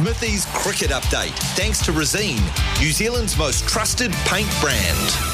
it! Smithy's Cricket Update, thanks to Resene, New Zealand's most trusted paint brand.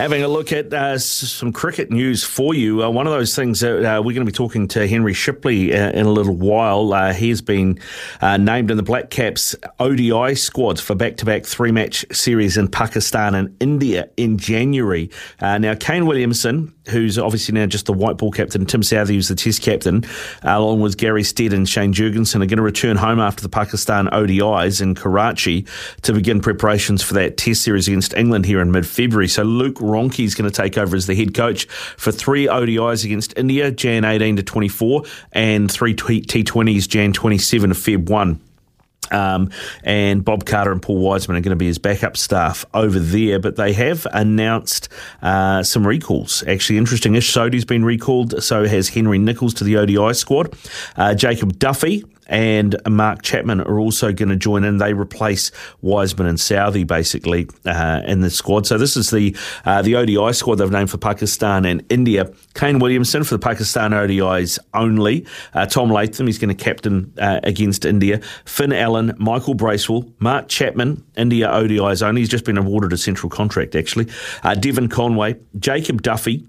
Having a look at uh, some cricket news for you. Uh, one of those things that uh, we're going to be talking to Henry Shipley uh, in a little while. Uh, he's been uh, named in the Black Caps ODI squads for back to back three match series in Pakistan and India in January. now, Kane Williamson, who's obviously now just the white ball captain, Tim Southee, who's the test captain, along with Gary Stead and Shane Jurgensen, are going to return home after the Pakistan ODIs in Karachi to begin preparations for that test series against England here in mid February. So, Luke Ronchi is going to take over as the head coach for three ODIs against India, Jan 18 to 24, and three T20s, Jan 27 to Feb 1. Um, and Bob Carter and Paul Wiseman are going to be his backup staff over there. But they have announced uh, some recalls. Actually, interesting. Ish Sodhi's been recalled. So has Henry Nicholls to the ODI squad. Uh, Jacob Duffy and Mark Chapman are also going to join in. They replace Wiseman and Southee basically uh, in the squad. So this is the uh, the ODI squad they've named for Pakistan and India. Kane Williamson for the Pakistan ODIs only. Uh, Tom Latham, he's going to captain uh, against India. Finn Allen, Michael Bracewell, Mark Chapman, India ODIs only. He's just been awarded a central contract actually. Uh, Devon Conway, Jacob Duffy,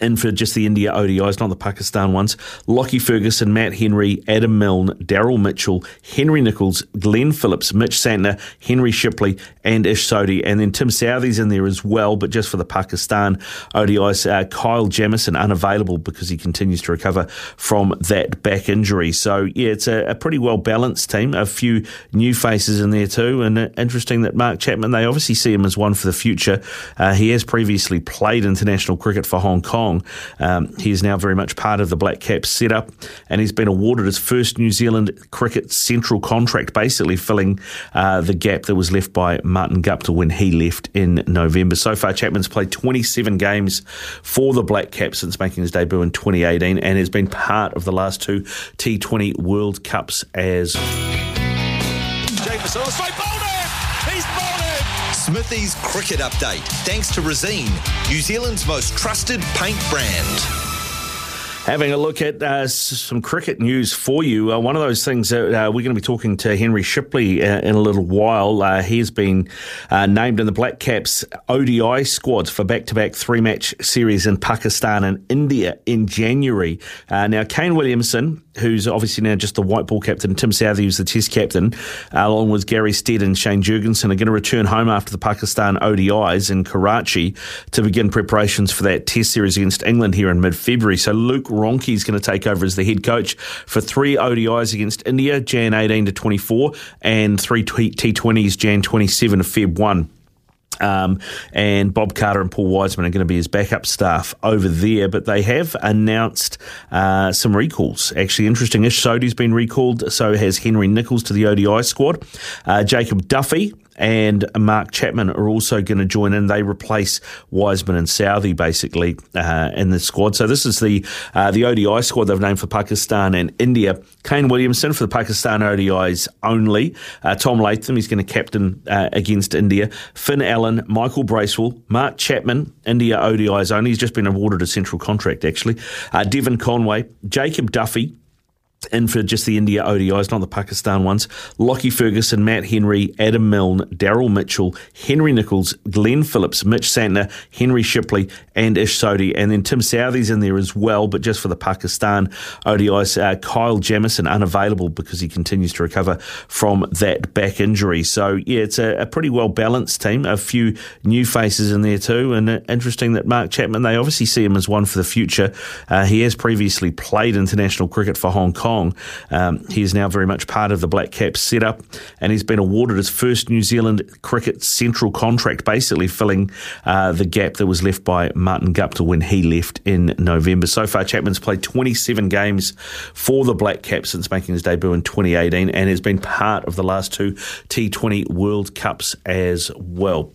in for just the India ODIs, not the Pakistan ones. Lockie Ferguson, Matt Henry, Adam Milne, Daryl Mitchell, Henry Nicholls, Glenn Phillips, Mitch Santner, Henry Shipley, and Ish Sodhi. And then Tim Southee's in there as well, but just for the Pakistan ODIs. Uh, Kyle Jamieson unavailable because he continues to recover from that back injury. So, yeah, it's a, a pretty well balanced team. A few new faces in there too. And uh, interesting that Mark Chapman, they obviously see him as one for the future. Uh, he has previously played international cricket for Hong Kong. Kong. Um, he is now very much part of the Black Caps setup, and he's been awarded his first New Zealand cricket central contract, basically filling uh, the gap that was left by Martin Guptill when he left in November. So far, Chapman's played 27 games for the Black Caps since making his debut in 2018, and has been part of the last two T20 World Cups as. He's! Smithy's Cricket Update, thanks to Resene, New Zealand's most trusted paint brand. Having a look at uh, some cricket news for you. Uh, one of those things that uh, we're going to be talking to Henry Shipley uh, in a little while. Uh, he's been uh, named in the Black Caps ODI squads for back to back three match series in Pakistan and India in January. now, Kane Williamson, who's obviously now just the white ball captain, Tim Southee, who's the test captain, along with Gary Stead and Shane Jurgensen, are going to return home after the Pakistan ODIs in Karachi to begin preparations for that test series against England here in mid February. So, Luke Ronchi is going to take over as the head coach for three ODIs against India, Jan 18 to 24, and three T20s, Jan 27 to Feb 1. Um, and Bob Carter and Paul Wiseman are going to be his backup staff over there. But they have announced uh, some recalls. Actually, interesting. Ish Sodhi's been recalled. So has Henry Nicholls to the ODI squad. Uh, Jacob Duffy and Mark Chapman are also going to join in. They replace Wiseman and Southee basically uh, in the squad. So this is the uh, the ODI squad they've named for Pakistan and India. Kane Williamson for the Pakistan ODIs only. Uh, Tom Latham, he's going to captain uh, against India. Finn Allen, Michael Bracewell, Mark Chapman, India ODIs only. He's just been awarded a central contract actually. Uh, Devon Conway, Jacob Duffy in for just the India ODIs, not the Pakistan ones. Lockie Ferguson, Matt Henry, Adam Milne, Daryl Mitchell, Henry Nicholls, Glenn Phillips, Mitch Santner, Henry Shipley, and Ish Sodhi. And then Tim Southee's in there as well, but just for the Pakistan ODIs. Uh, Kyle Jamieson unavailable because he continues to recover from that back injury. So, yeah, it's a, a pretty well balanced team. A few new faces in there too. And uh, interesting that Mark Chapman, they obviously see him as one for the future. Uh, he has previously played international cricket for Hong Kong. Kong. Um, he is now very much part of the Black Caps setup, and he's been awarded his first New Zealand cricket central contract, basically filling uh, the gap that was left by Martin Guptill when he left in November. So far, Chapman's played 27 games for the Black Caps since making his debut in 2018 and has been part of the last two T20 World Cups as well.